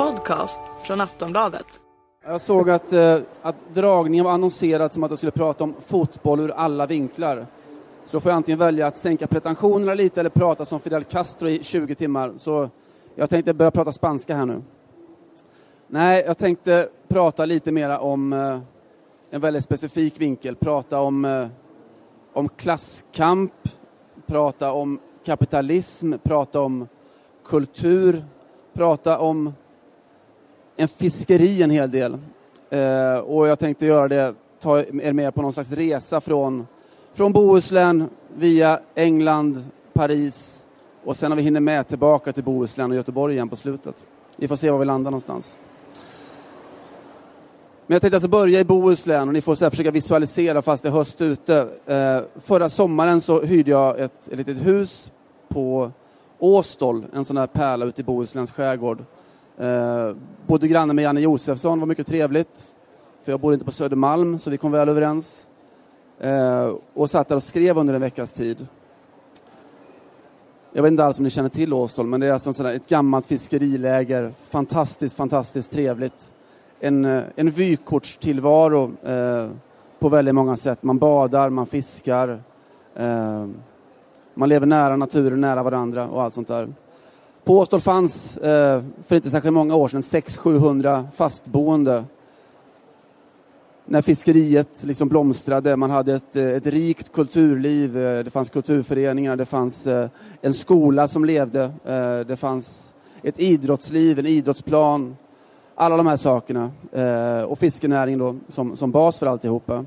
podcast från Aftonbladet. Jag såg att, eh, att dragningen var annonserad som att jag skulle prata om fotboll ur alla vinklar. Så då får jag antingen välja att sänka pretensionerna lite eller prata som Fidel Castro i 20 timmar. Så jag tänkte börja prata spanska här nu. Nej, jag tänkte prata lite mera om eh, en väldigt specifik vinkel. Prata om, eh, om klasskamp, prata om kapitalism, prata om kultur, prata om en fiskeri en hel del. Eh, och jag tänkte göra det, ta er med på någon slags resa från, från Bohuslän via England, Paris och sen när vi hinner med tillbaka till Bohuslän och Göteborg igen på slutet. Vi får se var vi landar någonstans. Men jag tänkte alltså börja i Bohuslän och ni får så försöka visualisera fast det är höst ute. Eh, förra sommaren så hyrde jag ett, ett litet hus på Åstol, en sån där pärla ute i Bohusläns skärgård. Eh, bodde granne med Janne Josefsson, var mycket trevligt. För jag bodde inte på Södermalm, så vi kom väl överens. Eh, och satt där och skrev under en veckas tid. Jag vet inte alls om ni känner till Åstol, men det är alltså ett gammalt fiskeriläger. Fantastiskt, fantastiskt trevligt. En, eh, en vykortstillvaro eh, på väldigt många sätt. Man badar, man fiskar. Eh, man lever nära naturen, nära varandra och allt sånt där. På Åstol fanns eh, för inte särskilt många år sedan 600-700 fastboende. När fiskeriet liksom blomstrade, man hade ett, eh, ett rikt kulturliv, eh, det fanns kulturföreningar, det fanns eh, en skola som levde, eh, det fanns ett idrottsliv, en idrottsplan, alla de här sakerna. Och fiskenäringen då som, som bas för alltihopa.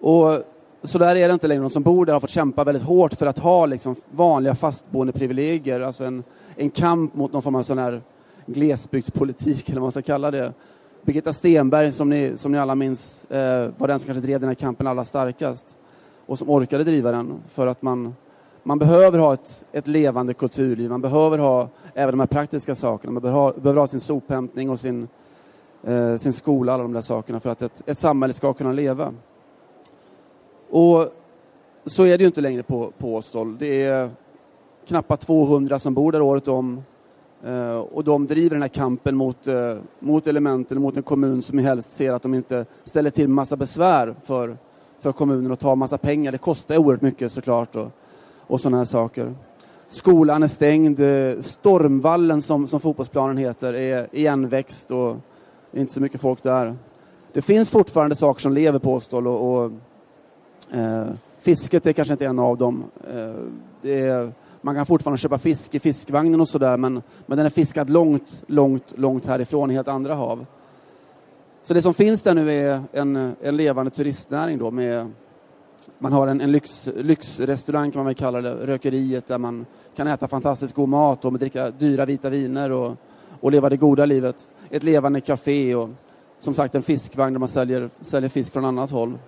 Och så där är det inte längre. De som bor där har fått kämpa väldigt hårt för att ha liksom vanliga fastboendeprivilegier, alltså en, en kamp mot någon form av sån här glesbygdspolitik, eller vad man ska kalla det. Birgitta Stenberg, som ni, som ni alla minns, eh, var den som kanske drev den här kampen allra starkast och som orkade driva den för att man, man behöver ha ett, ett levande kulturliv, man behöver ha även de här praktiska sakerna, man behöver ha, behöver ha sin sophämtning och sin, eh, sin skola, alla de där sakerna för att ett, ett samhälle ska kunna leva. Och så är det ju inte längre på, på Åstol. Det är knappt 200 som bor där året om. Uh, och de driver den här kampen mot, uh, mot elementen, mot en kommun som helst ser att de inte ställer till massa besvär för, för kommunen och tar massa pengar. Det kostar oerhört mycket såklart och, och sådana här saker. Skolan är stängd. Uh, Stormvallen som, som fotbollsplanen heter är igenväxt och det är inte så mycket folk där. Det finns fortfarande saker som lever på Åstol och, och Eh, fisket är kanske inte en av dem. Eh, är, man kan fortfarande köpa fisk i fiskvagnen och sådär men, men den är fiskad långt, långt, långt härifrån i helt andra hav. Så det som finns där nu är en, en levande turistnäring då med man har en, en lyx, lyxrestaurang kan man väl kalla det, Rökeriet, där man kan äta fantastiskt god mat och dricka dyra vita viner och, och leva det goda livet. Ett levande café och som sagt en fiskvagn där man säljer, säljer fisk från annat håll.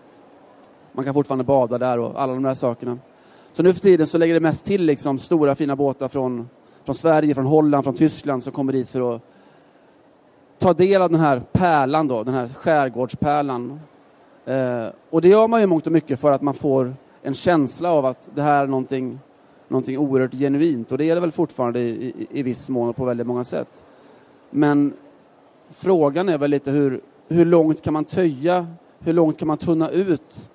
Man kan fortfarande bada där och alla de där sakerna. Så nu för tiden så lägger det mest till liksom stora fina båtar från, från Sverige, från Holland, från Tyskland som kommer dit för att ta del av den här pärlan då, den här skärgårdspärlan. Eh, och det gör man ju mångt och mycket för att man får en känsla av att det här är någonting, någonting oerhört genuint och det är det väl fortfarande i, i, i viss mån och på väldigt många sätt. Men frågan är väl lite hur, hur långt kan man töja, hur långt kan man tunna ut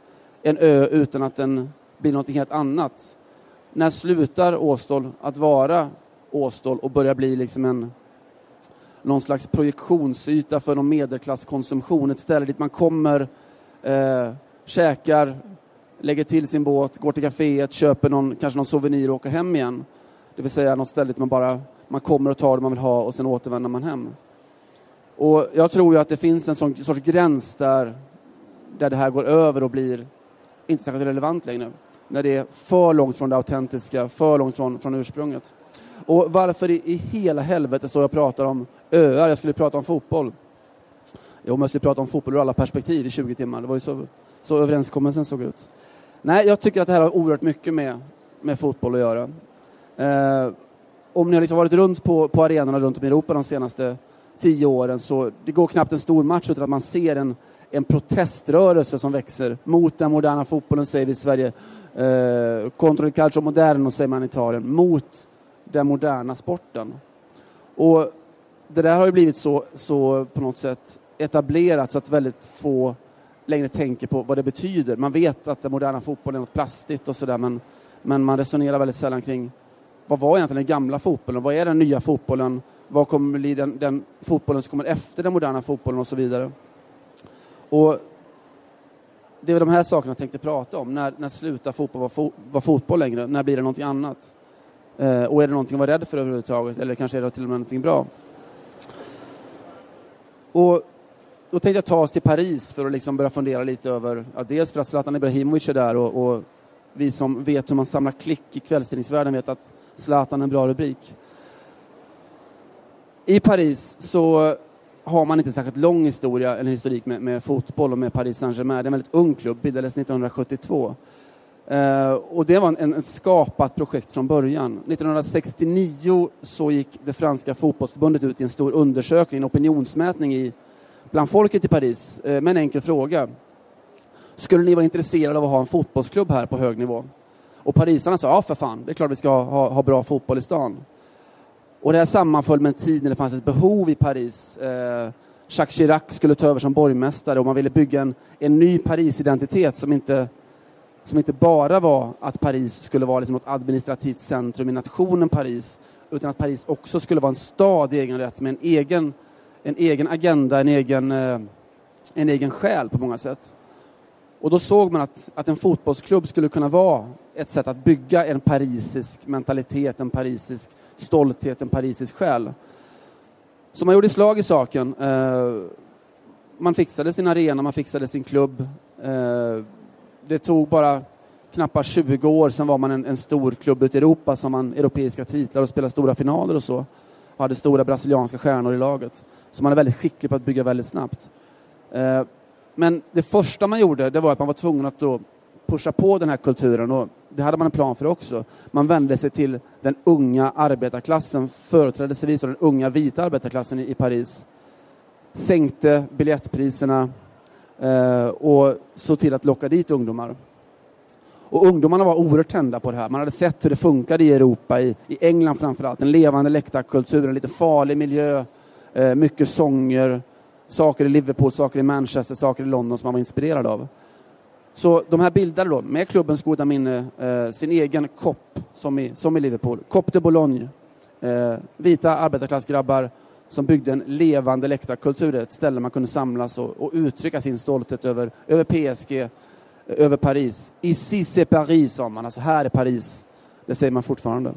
en ö utan att den blir något helt annat. När slutar Åstol att vara Åstol och börjar bli liksom en någon slags projektionsyta för någon medelklasskonsumtion, ett ställe dit man kommer, eh, käkar, lägger till sin båt, går till kaféet, köper någon, kanske någon souvenir och åker hem igen. Det vill säga något ställe dit man bara man kommer och tar det man vill ha och sen återvänder man hem. Och jag tror ju att det finns en sån sorts gräns där, där det här går över och blir inte särskilt relevant längre. När det är för långt från det autentiska, för långt från, från ursprunget. Och varför i, i hela helvete står jag och pratar om öar? Jag skulle prata om fotboll. Jo, men jag skulle prata om fotboll ur alla perspektiv i 20 timmar. Det var ju så, så överenskommelsen såg ut. Nej, jag tycker att det här har oerhört mycket med, med fotboll att göra. Eh, om ni har liksom varit runt på, på arenorna runt om i Europa de senaste tio åren så det går knappt en stor match utan att man ser en, en proteströrelse som växer mot den moderna fotbollen, säger vi i Sverige. Eh, contro il calcio moderno, säger man i Italien. Mot den moderna sporten. Och det där har ju blivit så, så på något sätt etablerat så att väldigt få längre tänker på vad det betyder. Man vet att den moderna fotbollen är något plastigt och sådär men, men man resonerar väldigt sällan kring vad var egentligen den gamla fotbollen? Vad är den nya fotbollen? Vad kommer bli den, den fotbollen som kommer efter den moderna fotbollen och så vidare? Och det är de här sakerna jag tänkte prata om. När, när slutar fotboll vara, fo var fotboll längre? När blir det någonting annat? Eh, och är det någonting att vara rädd för överhuvudtaget? Eller kanske är det till och med någonting bra? Och då tänkte jag ta oss till Paris för att liksom börja fundera lite över, ja, dels för att Zlatan Ibrahimovic är där och, och, vi som vet hur man samlar klick i kvällstidningsvärlden vet att Zlatan är en bra rubrik. I Paris så har man inte särskilt lång historia eller historik med, med fotboll och med Paris Saint-Germain. Det är en väldigt ung klubb, bildades 1972. Eh, och det var en, en skapat projekt från början. 1969 så gick det franska fotbollsförbundet ut i en stor undersökning, en opinionsmätning i, bland folket i Paris eh, med en enkel fråga. Skulle ni vara intresserade av att ha en fotbollsklubb här på hög nivå? Och parisarna sa ja för fan, det är klart vi ska ha, ha bra fotboll i stan. Och det här sammanföll med en tid när det fanns ett behov i Paris. Eh, Jacques Chirac skulle ta över som borgmästare och man ville bygga en, en ny Paris-identitet som inte som inte bara var att Paris skulle vara liksom något administrativt centrum i nationen Paris, utan att Paris också skulle vara en stad i egen rätt med en egen, en egen agenda, en egen, eh, en egen själ på många sätt. Och då såg man att, att en fotbollsklubb skulle kunna vara ett sätt att bygga en parisisk mentalitet, en parisisk stolthet, en parisisk själ. Så man gjorde slag i saken. Eh, man fixade sin arena, man fixade sin klubb. Eh, det tog bara knappt 20 år, sen var man en, en stor klubb ute i Europa som vann europeiska titlar och spelade stora finaler och så. Och hade stora brasilianska stjärnor i laget. Så man är väldigt skicklig på att bygga väldigt snabbt. Eh, men det första man gjorde, det var att man var tvungen att då pusha på den här kulturen och det hade man en plan för också. Man vände sig till den unga arbetarklassen, företrädesvis den unga vita arbetarklassen i, i Paris. Sänkte biljettpriserna, Eh, och såg till att locka dit ungdomar. Och ungdomarna var oerhört tända på det här. Man hade sett hur det funkade i Europa, i, i England framförallt. En levande läktarkultur, en lite farlig miljö, eh, mycket sånger, saker i Liverpool, saker i Manchester, saker i London som man var inspirerad av. Så de här bildade då, med klubbens goda minne, eh, sin egen kopp som i, som i Liverpool. COP de Boulogne. Eh, vita arbetarklassgrabbar som byggde en levande läktarkultur, ett ställe man kunde samlas och, och uttrycka sin stolthet över, över PSG, över Paris. Ici c'est Paris, sa man, alltså här är Paris. Det säger man fortfarande.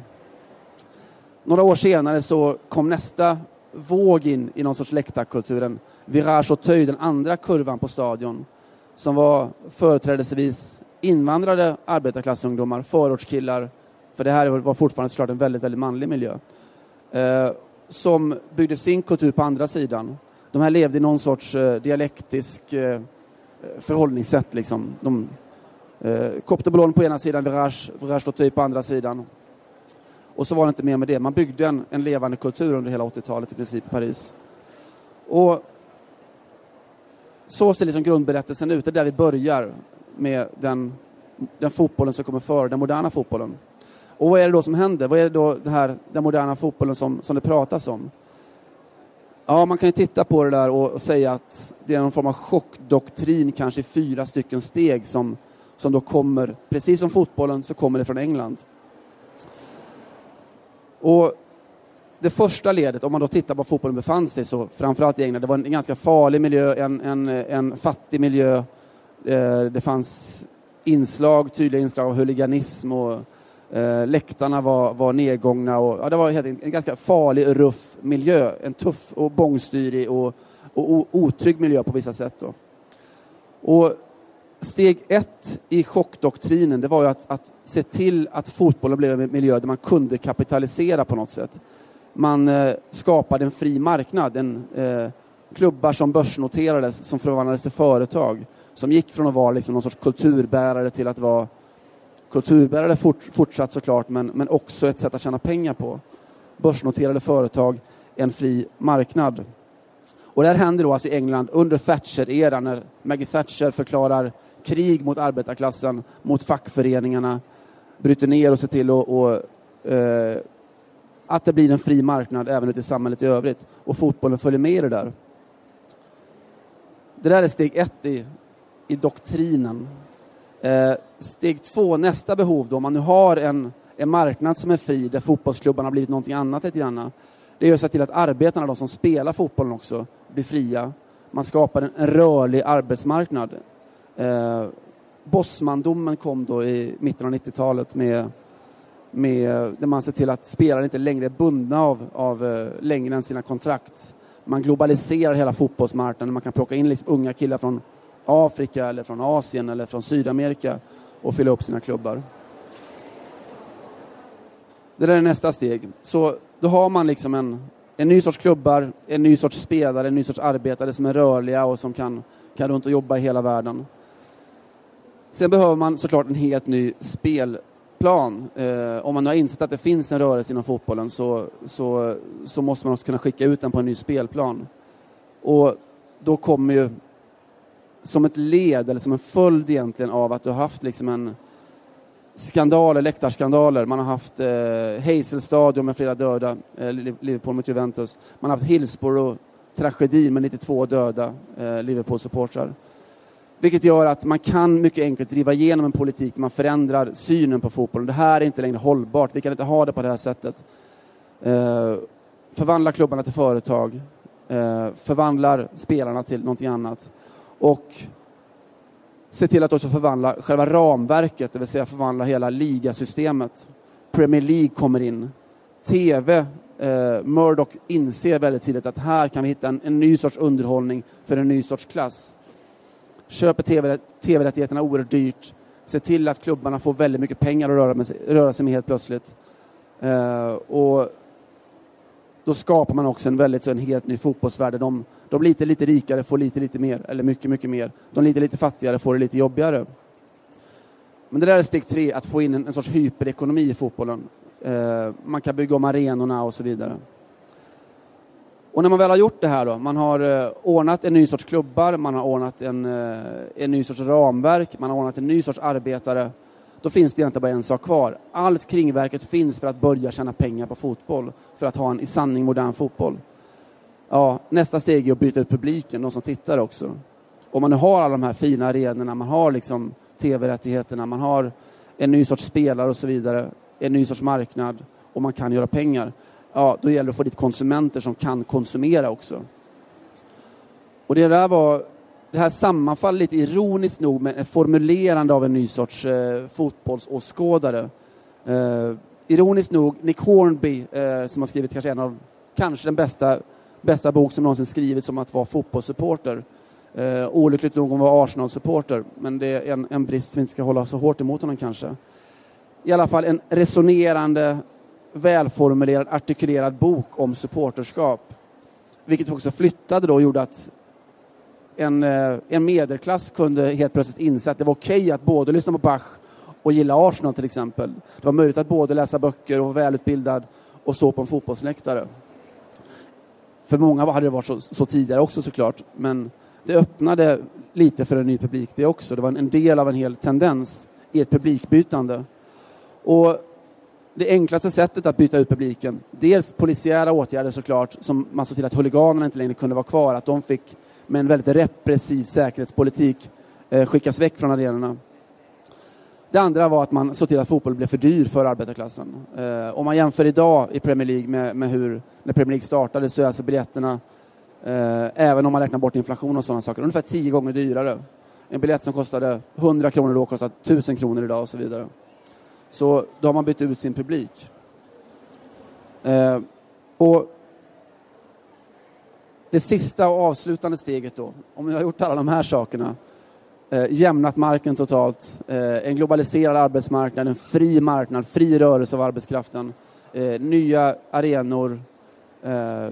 Några år senare så kom nästa våg in i någon sorts läktarkulturen. Virage och Töj, den andra kurvan på stadion, som var företrädesvis invandrade arbetarklassungdomar, förortskillar, för det här var fortfarande såklart en väldigt, väldigt manlig miljö. Eh, som byggde sin kultur på andra sidan. De här levde i någon sorts eh, dialektisk eh, förhållningssätt. Liksom. De, eh, Copte på ena sidan, Virage, Virage på andra sidan. Och så var det inte mer med det. Man byggde en, en levande kultur under hela 80-talet i princip i Paris. Och så ser liksom grundberättelsen ut. Det är där vi börjar med den, den fotbollen som kommer före den moderna fotbollen. Och vad är det då som händer? Vad är det då det här, den moderna fotbollen som, som det pratas om? Ja, man kan ju titta på det där och, säga att det är någon form av chockdoktrin, kanske i fyra stycken steg som, som då kommer, precis som fotbollen, så kommer det från England. Och det första ledet, om man då tittar på var fotbollen befann sig, så framförallt i England, det var en ganska farlig miljö, en, en, en fattig miljö. Eh, det fanns inslag, tydliga inslag av huliganism och Eh, läktarna var, var nedgångna och ja, det var helt en, en ganska farlig, ruff miljö. En tuff och bångstyrig och, och otrygg miljö på vissa sätt. Då. Och steg ett i chockdoktrinen det var ju att, att se till att fotbollen blev en miljö där man kunde kapitalisera på något sätt. Man eh, skapade en fri marknad, en, eh, klubbar som börsnoterades, som förvandlades till företag, som gick från att vara liksom någon sorts kulturbärare till att vara kulturbärare fort, fortsatt såklart, men, men också ett sätt att tjäna pengar på. Börsnoterade företag, en fri marknad. Och det här händer då alltså i England under Thatcher-eran när Maggie Thatcher förklarar krig mot arbetarklassen, mot fackföreningarna, bryter ner och ser till att och, eh, att det blir en fri marknad även ute i samhället i övrigt och fotbollen följer med i det där. Det där är steg ett i, i doktrinen. Eh, steg två, nästa behov då, om man nu har en, en marknad som är fri där fotbollsklubbarna har blivit någonting annat lite grann. Det är att se till att arbetarna, de som spelar fotbollen också, blir fria. Man skapar en, en rörlig arbetsmarknad. Eh, Bosmandomen kom då i mitten av 90-talet med, med, där man ser till att spelare inte längre är bundna av, av eh, längre än sina kontrakt. Man globaliserar hela fotbollsmarknaden. Man kan plocka in liksom unga killar från Afrika eller från Asien eller från Sydamerika och fylla upp sina klubbar. Det där är nästa steg. Så då har man liksom en, en ny sorts klubbar, en ny sorts spelare, en ny sorts arbetare som är rörliga och som kan, kan runt och jobba i hela världen. Sen behöver man såklart en helt ny spel plan, Eh, om man nu har insett att det finns en rörelse inom fotbollen så, så, så måste man också kunna skicka ut den på en ny spelplan. Och då kommer ju som ett led, eller som en följd egentligen av att du har haft liksom en skandaler, läktarskandaler. Man har haft eh, Hazelstadion med flera döda, eh, Liverpool mot Juventus. Man har haft Hillsborough-tragedin med 92 döda eh, Liverpool-supportrar. Vilket gör att man kan mycket enkelt driva igenom en politik där man förändrar synen på fotbollen. Det här är inte längre hållbart, vi kan inte ha det på det här sättet. Eh, förvandla klubbarna till företag, eh, förvandlar spelarna till någonting annat. Och se till att också förvandla själva ramverket, det vill säga förvandla hela ligasystemet. Premier League kommer in. TV, eh, Murdoch inser väldigt tidigt att här kan vi hitta en, en ny sorts underhållning för en ny sorts klass köper tv-rättigheterna TV oerhört dyrt, ser till att klubbarna får väldigt mycket pengar att röra, med sig, röra sig med helt plötsligt. Uh, och då skapar man också en väldigt så en helt ny fotbollsvärld. De, de lite, lite rikare får lite, lite mer, eller mycket, mycket mer. De lite, lite fattigare får det lite jobbigare. Men det där är steg tre, att få in en, en sorts hyperekonomi i fotbollen. Uh, man kan bygga om arenorna och så vidare. Och när man väl har gjort det här då, man har eh, ordnat en ny sorts klubbar, man har ordnat en, eh, en ny sorts ramverk, man har ordnat en ny sorts arbetare. Då finns det egentligen bara en sak kvar. Allt kringverket finns för att börja tjäna pengar på fotboll, för att ha en i sanning modern fotboll. Ja, nästa steg är att byta ut publiken, de som tittar också. Om man nu har alla de här fina arenorna, man har liksom tv-rättigheterna, man har en ny sorts spelare och så vidare, en ny sorts marknad och man kan göra pengar ja, då gäller det att få dit konsumenter som kan konsumera också. Och det där var, det här sammanfaller lite ironiskt nog med ett formulerande av en ny sorts eh, fotbollsåskådare. Eh, ironiskt nog, Nick Hornby, eh, som har skrivit kanske en av, kanske den bästa, bästa bok som någonsin skrivits om att vara fotbollssupporter. Eh, olyckligt nog om var Arsenal-supporter, men det är en, en brist vi inte ska hålla så hårt emot honom kanske. I alla fall en resonerande välformulerad, artikulerad bok om supporterskap. Vilket också flyttade då och gjorde att en, eh, en medelklass kunde helt plötsligt inse att det var okej okay att både lyssna på Bach och gilla Arsenal till exempel. Det var möjligt att både läsa böcker och vara välutbildad och stå på en fotbollsläktare. För många hade det varit så, så, tidigare också såklart, men det öppnade lite för en ny publik det också. Det var en, en del av en hel tendens i ett publikbytande. Och det enklaste sättet att byta ut publiken, dels polisiära åtgärder såklart, som man såg till att huliganerna inte längre kunde vara kvar, att de fick med en väldigt repressiv säkerhetspolitik eh, skickas väck från arenorna. Det andra var att man såg till att fotboll blev för dyr för arbetarklassen. Eh, om man jämför idag i Premier League med, med hur, när Premier League startade så är alltså biljetterna, eh, även om man räknar bort inflation och sådana saker, ungefär tio gånger dyrare. En biljett som kostade 100 kronor då kostar 1000 kronor idag och så vidare. Så då har man bytt ut sin publik. Eh, och det sista och avslutande steget då, om vi har gjort alla de här sakerna, eh, jämnat marken totalt, eh, en globaliserad arbetsmarknad, en fri marknad, fri rörelse av arbetskraften, eh, nya arenor, eh,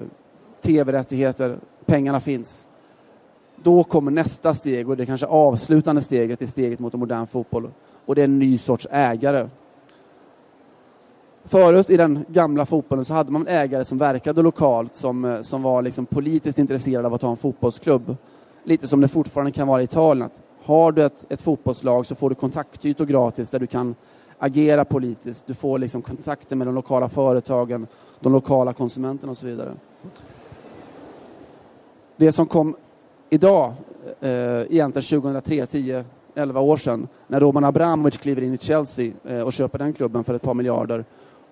tv-rättigheter, pengarna finns. Då kommer nästa steg och det kanske avslutande steget i steget mot en modern fotboll och det är en ny sorts ägare Förut i den gamla fotbollen så hade man ägare som verkade lokalt som, eh, som var liksom politiskt intresserade av att ha en fotbollsklubb. Lite som det fortfarande kan vara i Italien. Att har du ett, ett fotbollslag så får du kontaktytor gratis där du kan agera politiskt, du får liksom kontakter med de lokala företagen, de lokala konsumenterna och så vidare. Det som kom idag, eh, egentligen 2003, 10, 11 år sedan, när Roman Abramovic kliver in i Chelsea eh, och köper den klubben för ett par miljarder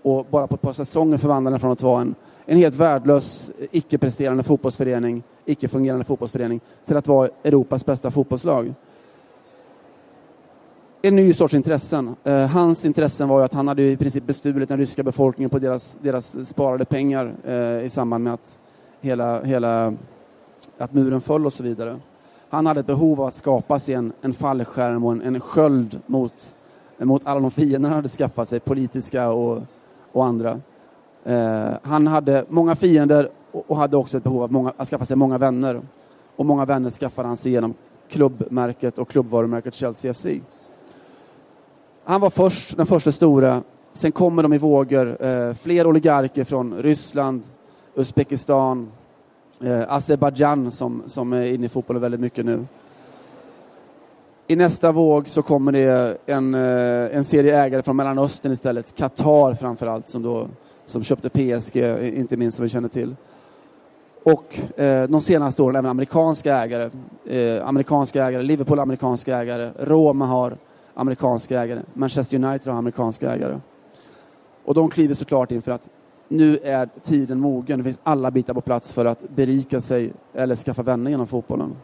och bara på ett par säsonger förvandlade den från att vara en, en helt värdelös, icke-presterande fotbollsförening, icke-fungerande fotbollsförening, till att vara Europas bästa fotbollslag. En ny sorts intressen. Eh, hans intressen var ju att han hade i princip bestulit den ryska befolkningen på deras, deras sparade pengar eh, i samband med att hela, hela att muren föll och så vidare. Han hade ett behov av att skapa sig en, en fallskärm och en, en sköld mot, mot alla de fiender han hade skaffat sig, politiska och, och andra. Eh, han hade många fiender och, och hade också ett behov av många, att skaffa sig många vänner. Och många vänner skaffade han sig genom klubbmärket och klubbvarumärket Chelsea FC. Han var först, den första stora. Sen kommer de i vågor. Eh, fler oligarker från Ryssland, Uzbekistan, eh, Azerbajdzjan som, som är inne i fotbollen väldigt mycket nu. I nästa våg så kommer det en, eh, en serie ägare från Mellanöstern istället. Qatar framför allt som, då, som köpte PSG, eh, inte minst som vi känner till. Och eh, de senaste åren även amerikanska ägare. Eh, amerikanska ägare, Liverpool amerikanska ägare, Roma har amerikanska ägare, Manchester United har amerikanska ägare. Och de kliver såklart in för att nu är tiden mogen. Det finns alla bitar på plats för att berika sig eller skaffa vänner genom fotbollen.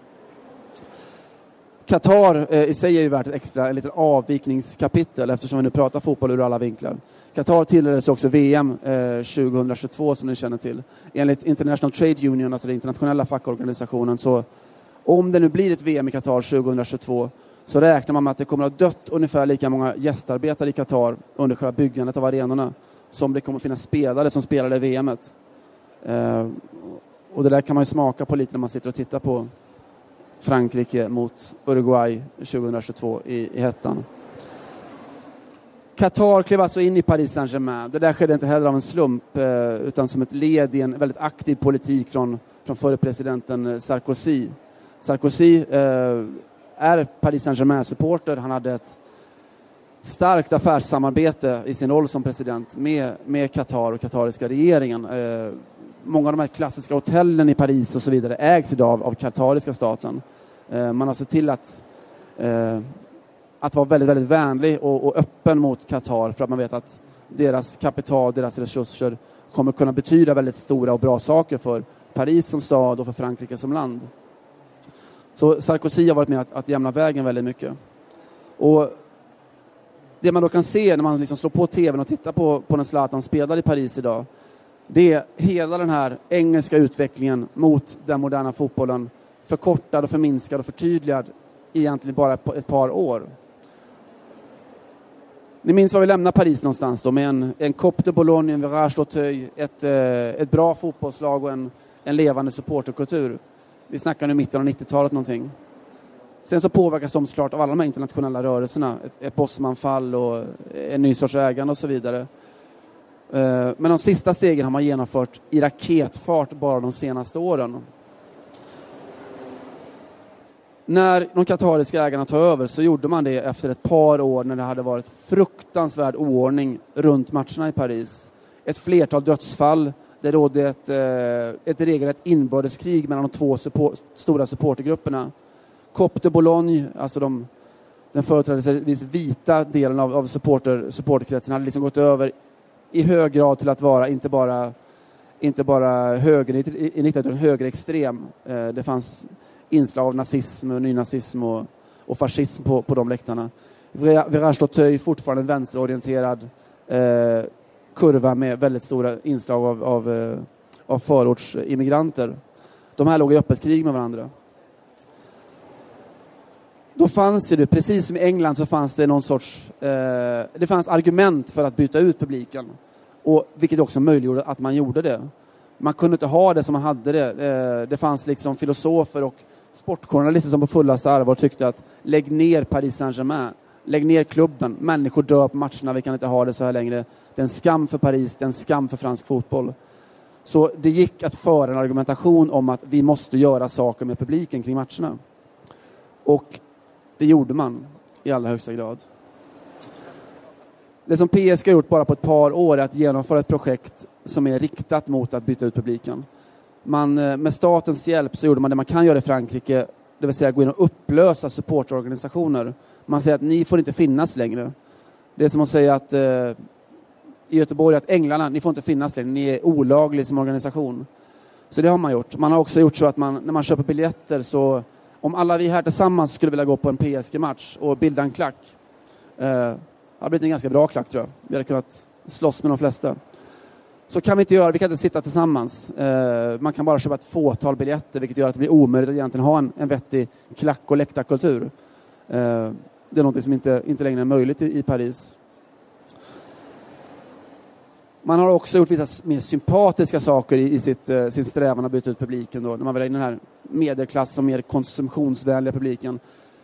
Qatar eh, i sig är ju värt ett extra, en liten avvikningskapitel eftersom vi nu pratar fotboll ur alla vinklar. Qatar tilldelades också VM eh, 2022 som ni känner till. Enligt International Trade Union, alltså den internationella fackorganisationen, så om det nu blir ett VM i Qatar 2022 så räknar man med att det kommer att ha dött ungefär lika många gästarbetare i Qatar under själva byggandet av arenorna som det kommer att finnas spelare som spelade i VMet. Eh, och det där kan man ju smaka på lite när man sitter och tittar på Frankrike mot Uruguay 2022 i, i hettan. Qatar klev alltså in i Paris Saint-Germain. Det där skedde inte heller av en slump eh, utan som ett led i en väldigt aktiv politik från, från förre presidenten eh, Sarkozy. Sarkozy eh, är Paris Saint-Germain-supporter. Han hade ett starkt affärssamarbete i sin roll som president med, med Qatar och qatariska regeringen. Eh, många av de här klassiska hotellen i Paris och så vidare ägs idag av, av qatariska staten. Eh, man har sett till att, eh, att vara väldigt, väldigt vänlig och, och öppen mot Qatar för att man vet att deras kapital, deras resurser kommer kunna betyda väldigt stora och bra saker för Paris som stad och för Frankrike som land. Så Sarkozy har varit med att, att jämna vägen väldigt mycket. Och det man då kan se när man liksom slår på tvn och tittar på, på när Zlatan spelar i Paris idag, det är hela den här engelska utvecklingen mot den moderna fotbollen förkortad och förminskad och förtydligad egentligen bara ett par år. Ni minns var vi lämnade Paris någonstans då med en, en Cop de Bologne, en Virage d'Auteuil, ett, eh, ett bra fotbollslag och en, en levande supporterkultur. Vi snackar nu mitten av 90-talet någonting. Sen så påverkas de såklart av alla de här internationella rörelserna. Ett, ett Bosmanfall och en ny sorts ägande och så vidare. Eh, men de sista stegen har man genomfört i raketfart bara de senaste åren. När de katariska ägarna tog över så gjorde man det efter ett par år när det hade varit fruktansvärd oordning runt matcherna i Paris. Ett flertal dödsfall, det rådde ett, eh, ett regelrätt inbördeskrig mellan de två support, stora supportergrupperna. Cop de Boulogne, alltså de, den företrädesvis vita delen av, av supporter, supporterkretsen, hade liksom gått över i hög grad till att vara inte bara, inte bara högerinriktad utan högerextrem. Eh, det fanns inslag av nazism, och nynazism och, och fascism på, på de läktarna. Virage d'Auteuil, fortfarande en vänsterorienterad eh, kurva med väldigt stora inslag av, av, eh, av förortsimmigranter. De här låg i öppet krig med varandra. Då fanns det, precis som i England, så fanns det någon sorts... Eh, det fanns argument för att byta ut publiken. Och, vilket också möjliggjorde att man gjorde det. Man kunde inte ha det som man hade det. Eh, det fanns liksom filosofer och sportjournalister som på fullaste allvar tyckte att lägg ner Paris Saint-Germain. Lägg ner klubben. Människor dör på matcherna. Vi kan inte ha det så här längre. Det är en skam för Paris. Det är en skam för fransk fotboll. Så det gick att föra en argumentation om att vi måste göra saker med publiken kring matcherna. Och det gjorde man i allra högsta grad. Det som PSG har gjort bara på ett par år är att genomföra ett projekt som är riktat mot att byta ut publiken. Man, eh, med statens hjälp så gjorde man det man kan göra i Frankrike, det vill säga gå in och upplösa supportorganisationer. Man säger att ni får inte finnas längre. Det är som att säga att eh, i Göteborg att änglarna, ni får inte finnas längre, ni är olaglig som organisation. Så det har man gjort. Man har också gjort så att man, när man köper biljetter så om alla vi här tillsammans skulle vilja gå på en PSG-match och bilda en klack, eh, det hade blivit en ganska bra klack tror jag. Vi hade kunnat slåss med de flesta. Så kan vi inte göra, vi kan inte sitta tillsammans. Eh, man kan bara köpa ett fåtal biljetter vilket gör att det blir omöjligt att egentligen ha en, en vettig klack och läktarkultur. Eh, det är något som inte, inte längre är möjligt i, i Paris. Man har också gjort vissa mer sympatiska saker i, i sitt, eh, sin strävan att byta ut publiken då, när man vill ha in den här medelklass och mer konsumtionsvänliga publiken.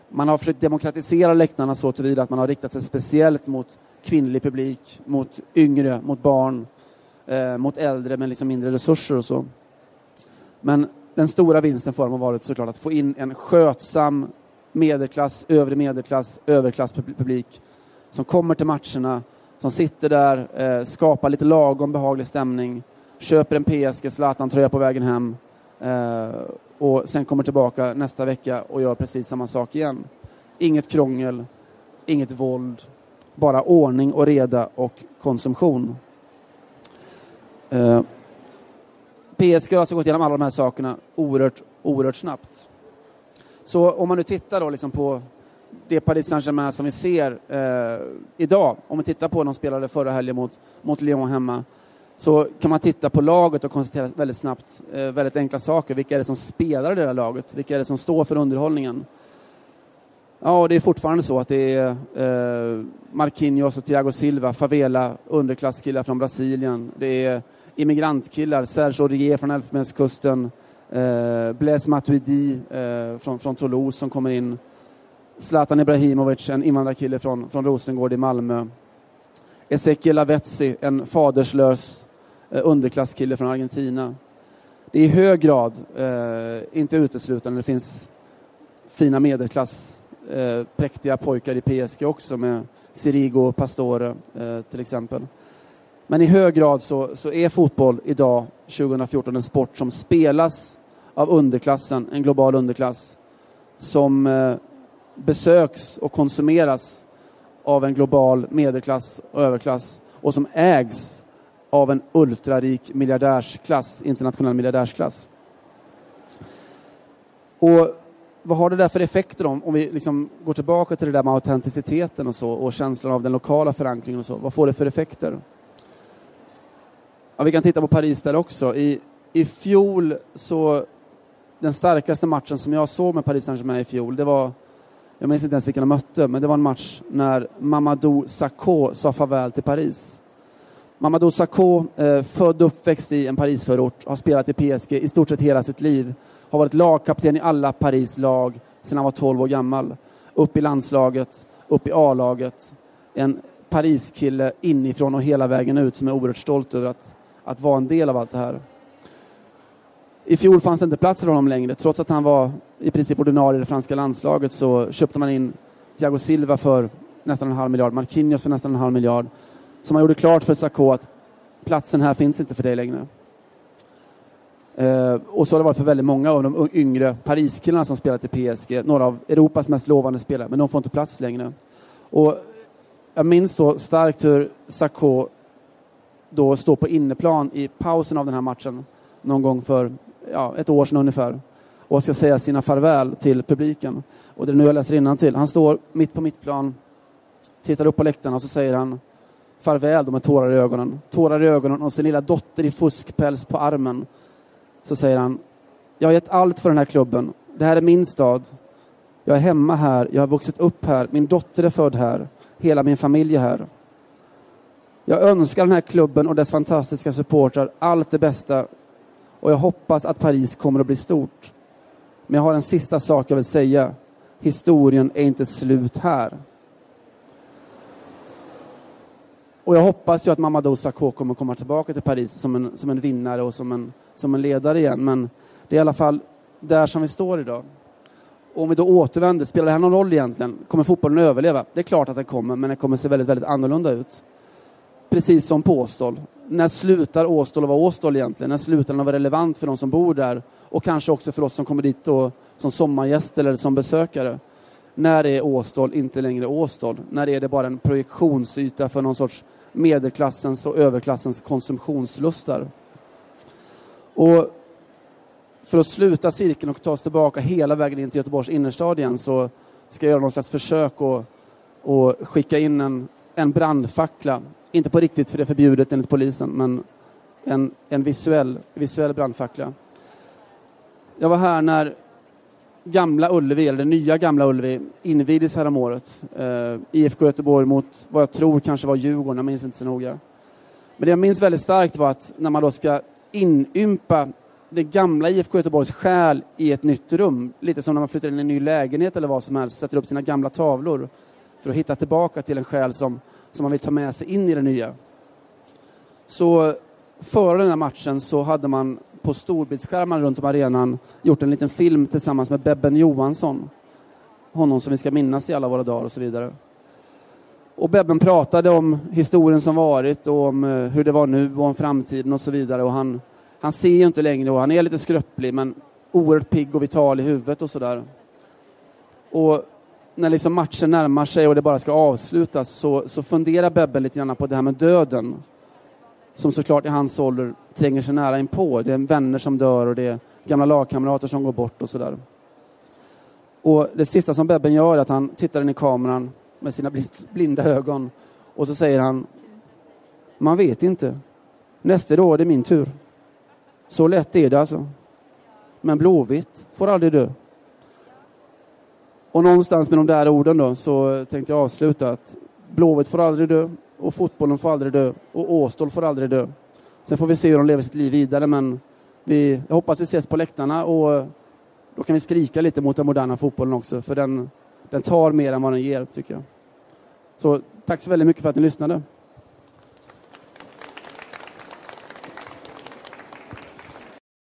Man har försökt demokratisera läktarna så tillvida att man har riktat sig speciellt mot kvinnlig publik, mot yngre, mot barn, eh, mot äldre med liksom mindre resurser och så. Men den stora vinsten för dem har varit såklart att få in en skötsam medelklass, övre medelklass, överklasspublik som kommer till matcherna, som sitter där, eh, skapar lite lagom behaglig stämning, köper en PSG Zlatan-tröja på vägen hem eh, och sen kommer tillbaka nästa vecka och gör precis samma sak igen. Inget krångel, inget våld, bara ordning och reda och konsumtion. Eh, PSG har alltså gått igenom alla de här sakerna oerhört, oerhört snabbt. Så om man nu tittar då liksom på det Paris Saint-Germain som vi ser eh, idag, om vi tittar på de spelade förra helgen mot, mot Lyon hemma, så kan man titta på laget och konstatera väldigt snabbt eh, väldigt enkla saker. Vilka är det som spelar i det där laget? Vilka är det som står för underhållningen? Ja, det är fortfarande så att det är eh, Marquinhos och Thiago Silva, favela, underklasskillar från Brasilien. Det är immigrantkillar, Serge Aurier från Elfenbenskusten, eh, Blaise Matuidi eh, från, från Toulouse som kommer in. Zlatan Ibrahimovic, en invandrarkille från, från Rosengård i Malmö. Ezekiel Lavetzi, en faderslös eh, underklasskille från Argentina. Det är i hög grad, eh, inte uteslutande, det finns fina medelklass, eh, präktiga pojkar i PSG också med Sirigo Pastore eh, till exempel. Men i hög grad så, så är fotboll idag, 2014, en sport som spelas av underklassen, en global underklass, som eh, besöks och konsumeras av en global medelklass och överklass och som ägs av en ultrarik miljardärsklass, internationell miljardärsklass. Och vad har det där för effekter om, om vi liksom går tillbaka till det där med autenticiteten och så och känslan av den lokala förankringen och så. Vad får det för effekter? Ja, vi kan titta på Paris där också. I, I fjol så, den starkaste matchen som jag såg med Paris Saint-Germain i fjol, det var, jag minns inte ens vilka de mötte, men det var en match när Mamadou Sakho sa farväl till Paris. Mamadou Sakho, eh, född och uppväxt i en Parisförort, har spelat i PSG i stort sett hela sitt liv. Har varit lagkapten i alla Paris lag sedan han var 12 år gammal. Upp i landslaget, upp i A-laget. En Pariskille inifrån och hela vägen ut som är oerhört stolt över att att vara en del av allt det här. I fjol fanns det inte plats för honom längre. Trots att han var i princip ordinarie i det franska landslaget så köpte man in Thiago Silva för nästan en halv miljard, Marquinhos för nästan en halv miljard. Så man gjorde klart för Sarko att platsen här finns inte för dig längre. Uh, och så har det varit för väldigt många av de yngre Pariskillarna som spelat i PSG, några av Europas mest lovande spelare, men de får inte plats längre. Och jag minns så starkt hur Sarko då står på inneplan i pausen av den här matchen någon gång för ja, ett år sedan ungefär och ska säga sina farväl till publiken. Och det är nu jag läser till. Han står mitt på mittplan, tittar upp på läktarna och så säger han farväl då med tårar i ögonen. Tårar i ögonen och sin lilla dotter i fuskpäls på armen. Så säger han, jag har gett allt för den här klubben. Det här är min stad. Jag är hemma här, jag har vuxit upp här, min dotter är född här, hela min familj är här. Jag önskar den här klubben och dess fantastiska supportrar allt det bästa och jag hoppas att Paris kommer att bli stort. Men jag har en sista sak jag vill säga. Historien är inte slut här. Och jag hoppas ju att Mamadou Sakho kommer komma tillbaka till Paris som en, som en vinnare och som en, som en ledare igen. Men det är i alla fall där som vi står idag. Och om vi då återvänder, spelar det här någon roll egentligen? Kommer fotbollen att överleva? Det är klart att den kommer, men den kommer se väldigt, väldigt annorlunda ut. Precis som påstål. När slutar Åstol att vara Åstol egentligen? När slutar den att vara relevant för de som bor där? Och kanske också för oss som kommer dit då, som sommargäster eller som besökare. När är Åstol inte längre Åstol? När är det bara en projektionsyta för någon sorts medelklassens och överklassens konsumtionslustar? Och för att sluta cirkeln och ta oss tillbaka hela vägen in till Göteborgs innerstad igen så ska jag göra någon slags försök att, att skicka in en, en brandfackla. Inte på riktigt, för det är förbjudet enligt polisen, men en, en visuell, visuell brandfackla. Jag var här när Gamla Ullevi, eller det nya Gamla Ullevi, invigdes häromåret. Eh, IFK Göteborg mot vad jag tror kanske var Djurgården, jag minns inte så noga. Men det jag minns väldigt starkt var att när man då ska inympa det gamla IFK Göteborgs själ i ett nytt rum. Lite som när man flyttar in i en ny lägenhet eller vad som helst, sätter upp sina gamla tavlor för att hitta tillbaka till en själ som, som man vill ta med sig in i det nya. Så före den här matchen så hade man på storbildsskärmar runt om arenan gjort en liten film tillsammans med Bebben Johansson. Honom som vi ska minnas i alla våra dagar och så vidare. Och Bebben pratade om historien som varit och om eh, hur det var nu och om framtiden och så vidare. Och han, han ser ju inte längre och han är lite skröplig men oerhört pigg och vital i huvudet och sådär. Och när liksom matchen närmar sig och det bara ska avslutas så, så funderar Bebben lite grann på det här med döden. Som såklart i hans ålder tränger sig nära inpå. Det är vänner som dör och det är gamla lagkamrater som går bort och sådär. Och det sista som Bebben gör är att han tittar in i kameran med sina blinda ögon och så säger han Man vet inte. Nästa år är det min tur. Så lätt är det alltså. Men Blåvitt får aldrig dö. Och någonstans med de där orden då så tänkte jag avsluta att Blåvitt får aldrig dö och fotbollen får aldrig dö och Åstol får aldrig dö. Sen får vi se hur de lever sitt liv vidare men vi, jag hoppas vi ses på läktarna och då kan vi skrika lite mot den moderna fotbollen också för den, den tar mer än vad den ger tycker jag. Så tack så väldigt mycket för att ni lyssnade.